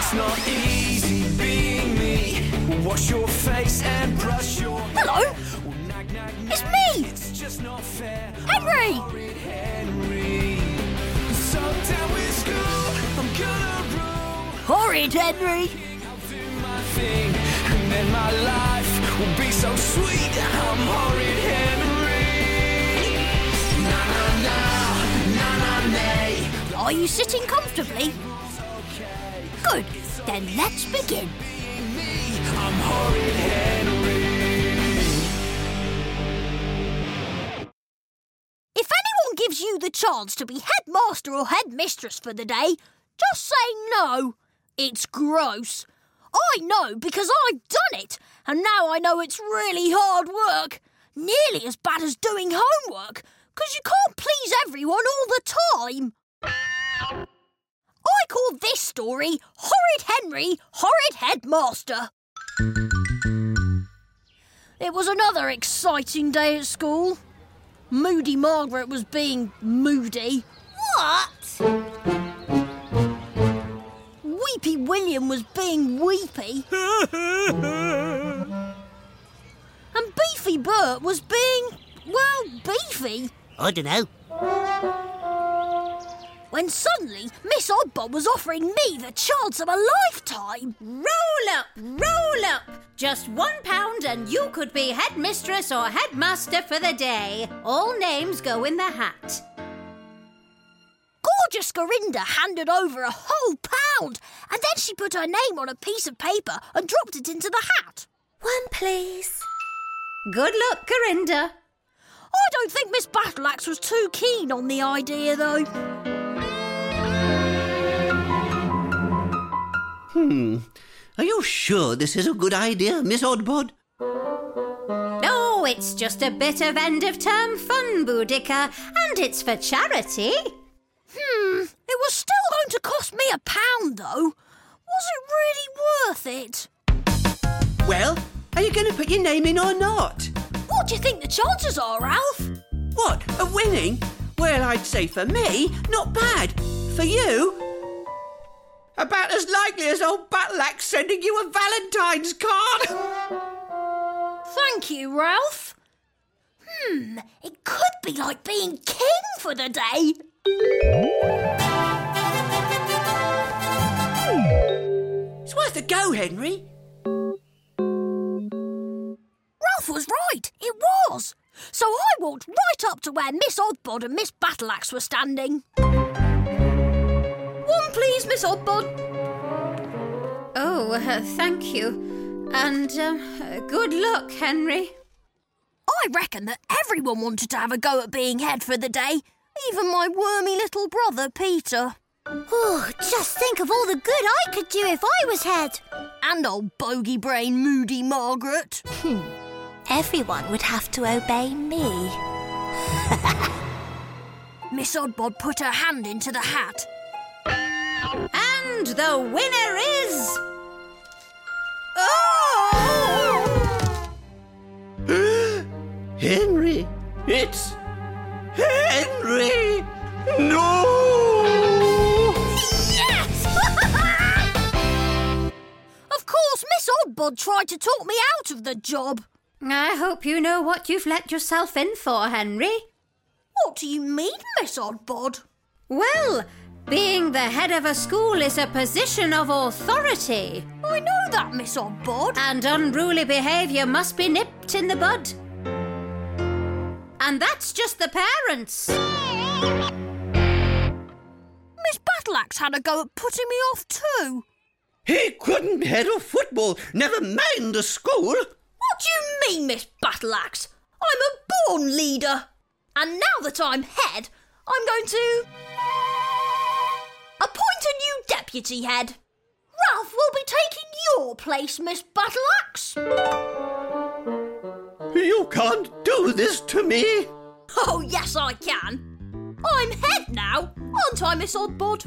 It's not easy being me. Wash your face and brush your Hello? It's me! It's just not fair. Henry! Henry. So down with school, I'm gonna rule. Horrid Henry! I'll do my thing, and then my life will be so sweet. I'm horrid Henry. Na na na, na na nay. Are you sitting comfortably? Good. Then let's begin. If anyone gives you the chance to be headmaster or headmistress for the day, just say no. It's gross. I know because I've done it, and now I know it's really hard work. Nearly as bad as doing homework, because you can't please everyone all the time. Call this story Horrid Henry, Horrid Headmaster. It was another exciting day at school. Moody Margaret was being moody. What? Weepy William was being weepy. and Beefy Bert was being, well, beefy. I don't know. When suddenly Miss Oddbod was offering me the chance of a lifetime. Roll up, roll up. Just one pound and you could be headmistress or headmaster for the day. All names go in the hat. Gorgeous Gurinder handed over a whole pound, and then she put her name on a piece of paper and dropped it into the hat. One, please. Good luck, Gurinder. I don't think Miss Battleaxe was too keen on the idea, though. Hmm. Are you sure this is a good idea, Miss Oddbod? No, it's just a bit of end of term fun, Boudica, and it's for charity. Hmm, it was still going to cost me a pound, though. Was it really worth it? Well, are you going to put your name in or not? What do you think the chances are, Ralph? What, of winning? Well, I'd say for me, not bad. For you, about as likely as old Battleaxe sending you a Valentine's card. Thank you, Ralph. Hmm, it could be like being king for the day. It's worth a go, Henry. Ralph was right. It was. So I walked right up to where Miss Oddbod and Miss Battleaxe were standing. One, please, Miss Oddbod. Oh, uh, thank you. And uh, good luck, Henry. I reckon that everyone wanted to have a go at being head for the day, even my wormy little brother, Peter. Oh, just think of all the good I could do if I was head. And old bogey brain Moody Margaret. Hmm. Everyone would have to obey me. Miss Oddbod put her hand into the hat. And the winner is. Oh! Henry! It's Henry! No! Yes! of course, Miss Oddbod tried to talk me out of the job. I hope you know what you've let yourself in for, Henry. What do you mean, Miss Oddbod? Well, being the head of a school is a position of authority, I know that, Miss Oddbod. and unruly behaviour must be nipped in the bud. And that's just the parents. Miss Battleaxe had a go at putting me off too. He couldn't head a football, never mind a school. What do you mean, Miss Battleaxe? I'm a born leader. And now that I'm head, I'm going to appoint a new deputy head. Ralph will be taking your place, Miss Battleaxe. You can't do this to me. Oh, yes, I can. I'm head now, aren't I, Miss Oddbod?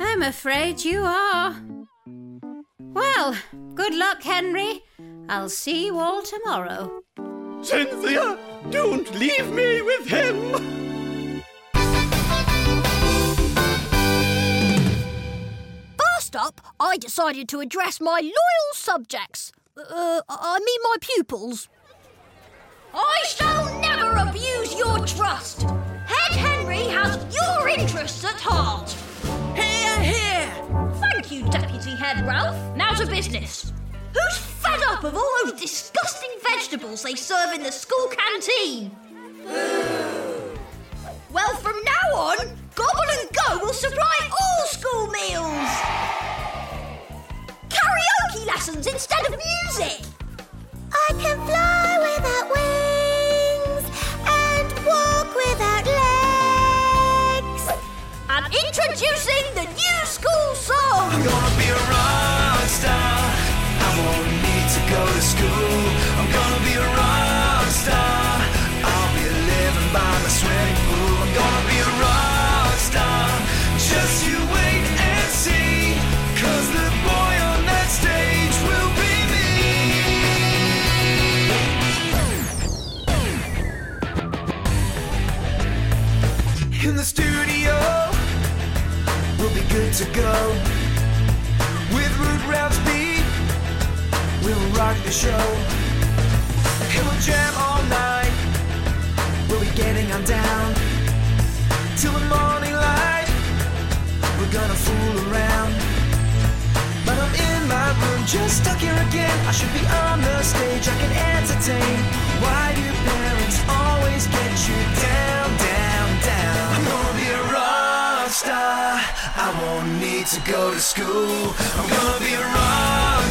I'm afraid you are. Well, good luck, Henry. I'll see you all tomorrow. Cynthia, don't leave me with him. First up, I decided to address my loyal subjects. Uh, I mean my pupils. I shall never abuse your trust. Head Henry has your interests at heart. Here, here! Thank you, Deputy Head Ralph. Now to business. Who's fed up of all those disgusting vegetables they serve in the school canteen? well, from now on, Gobble and Go will supply Lessons instead of music. I can fly without wings and walk without legs. I'm introducing the new school song. I'm gonna be a rock star. I won't need to go to school. I'm gonna rock the show. And we'll jam all night. We'll be getting on down. Till the morning light, we're gonna fool around. But I'm in my room, just stuck here again. I should be on the stage, I can entertain. Why do parents always get you down, down, down? I'm gonna be a rock star. I won't need to go to school. I'm gonna be a rock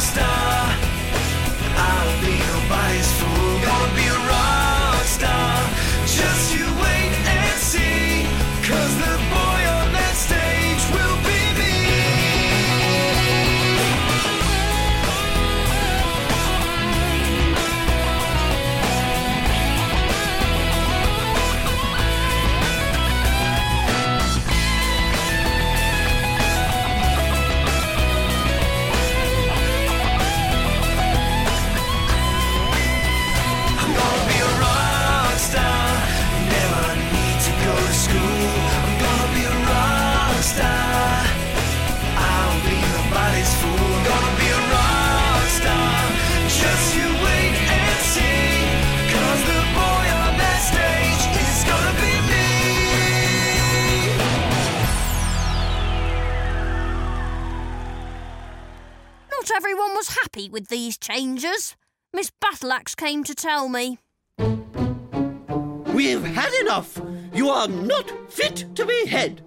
everyone was happy with these changes. Miss Battleaxe came to tell me. We've had enough. You are not fit to be head.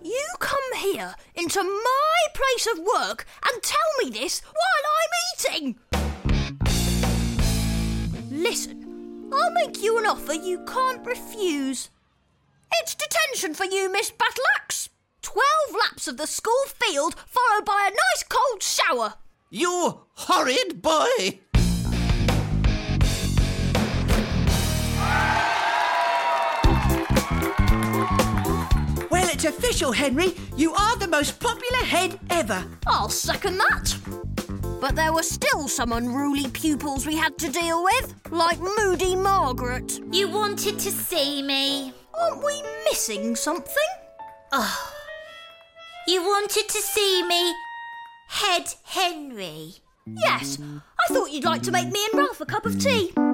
You come here into my place of work and tell me this while I'm eating. Listen, I'll make you an offer you can't refuse. It's detention for you, Miss Battleaxe. Twelve laps of the school field, followed by a nice cold shower. You horrid boy. Well, it's official, Henry. You are the most popular head ever. I'll second that. But there were still some unruly pupils we had to deal with, like Moody Margaret. You wanted to see me. Aren't we missing something? Ah, You wanted to see me, Head Henry. Yes, I thought you'd like to make me and Ralph a cup of tea. Oh,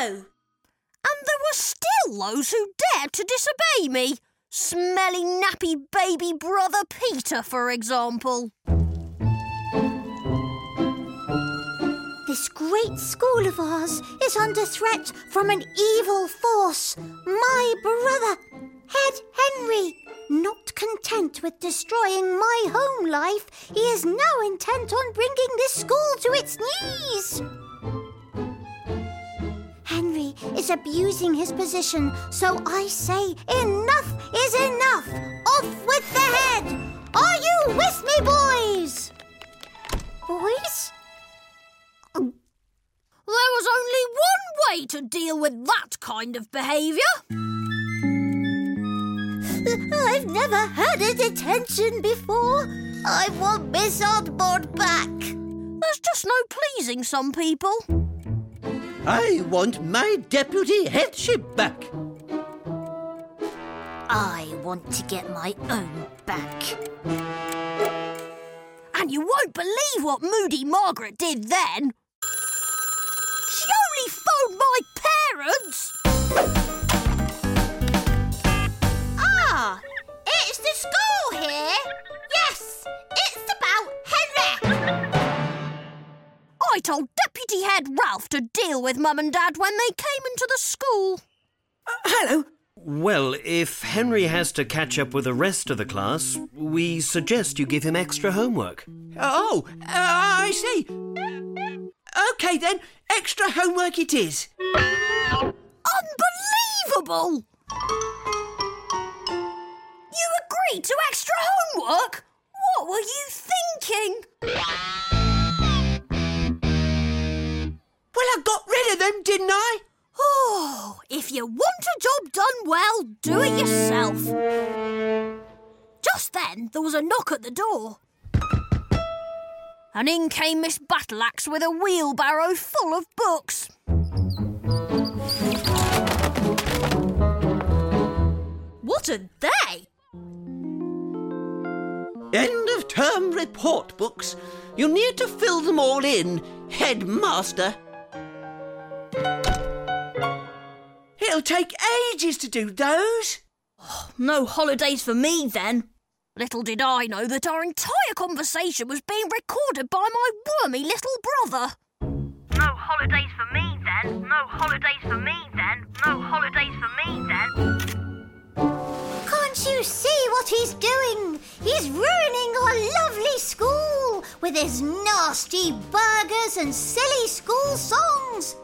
And there were still those who dared to disobey me. Smelly, nappy baby brother Peter, for example. This great school of ours is under threat from an evil force. My brother, Head Henry. Not content with destroying my home life, he is now intent on bringing this school to its knees. Henry is abusing his position, so I say enough is enough. Off with the head. Are you with me, boys? Boys? Um, there was only one way to deal with that kind of behaviour. Oh, I've never had a detention before. I want Miss Oddbod back. There's just no pleasing some people. I want my deputy headship back. I want to get my own back. And you won't believe what Moody Margaret did then. She only phoned my parents. School here. Yes, it's about Henry. I told Deputy Head Ralph to deal with Mum and Dad when they came into the school. Hello. Well, if Henry has to catch up with the rest of the class, we suggest you give him extra homework. Oh, uh, I see. OK then, extra homework it is. Unbelievable! Agreed to extra homework? What were you thinking? Well, I got rid of them, didn't I? Oh, if you want a job done well, do it yourself. Just then, there was a knock at the door. And in came Miss Battleaxe with a wheelbarrow full of books. What are they? End of term report books. You need to fill them all in, headmaster. It'll take ages to do those. Oh, no holidays for me then. Little did I know that our entire conversation was being recorded by my wormy little brother. No holidays for me then. No holidays for me then. No holidays for me then. Can't you see what he's doing? He's ruining our lovely school with his nasty burgers and silly school songs.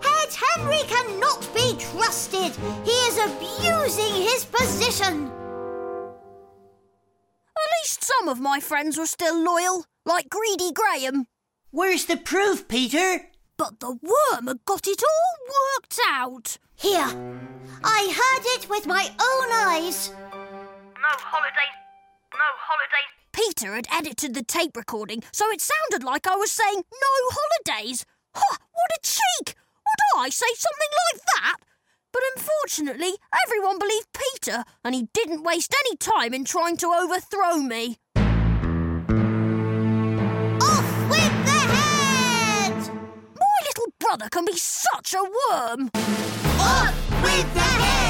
Head Henry cannot be trusted. He is abusing his position. At least some of my friends were still loyal, like Greedy Graham. Where's the proof, Peter? But the worm had got it all worked out. Here, I heard it with my own eyes. No holidays. No holidays. Peter had edited the tape recording, so it sounded like I was saying no holidays. Ha! What a cheek! Would I say something like that? But unfortunately, everyone believed Peter, and he didn't waste any time in trying to overthrow me. Off with the head! My little brother can be such a worm. Off with the head!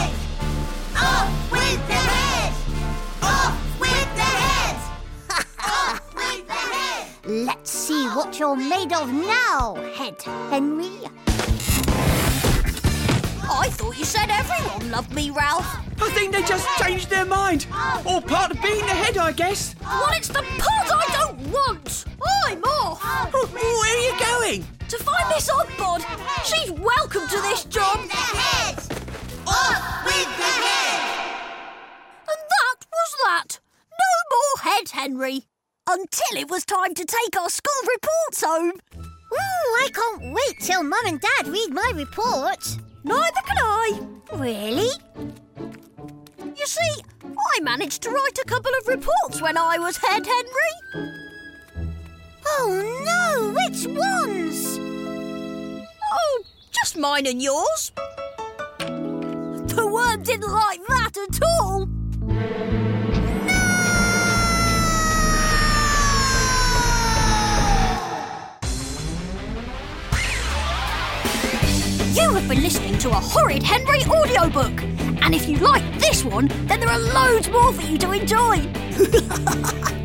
See you're made of now, Head Henry. I thought you said everyone loved me, Ralph. I think they just changed their mind. All part of being the head, I guess. Well, it's the part I don't want. I'm off. Oh, where are you going? To find Miss Oddbod. She's welcome to this job. Until it was time to take our school reports home. Ooh, I can't wait till Mum and Dad read my report. Neither can I. Really? You see, I managed to write a couple of reports when I was head, Henry. Oh no, which ones? Oh, just mine and yours. The worm didn't like that at all. You have been listening to a Horrid Henry audiobook. And if you like this one, then there are loads more for you to enjoy.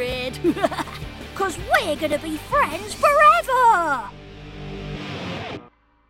Because we're going to be friends forever.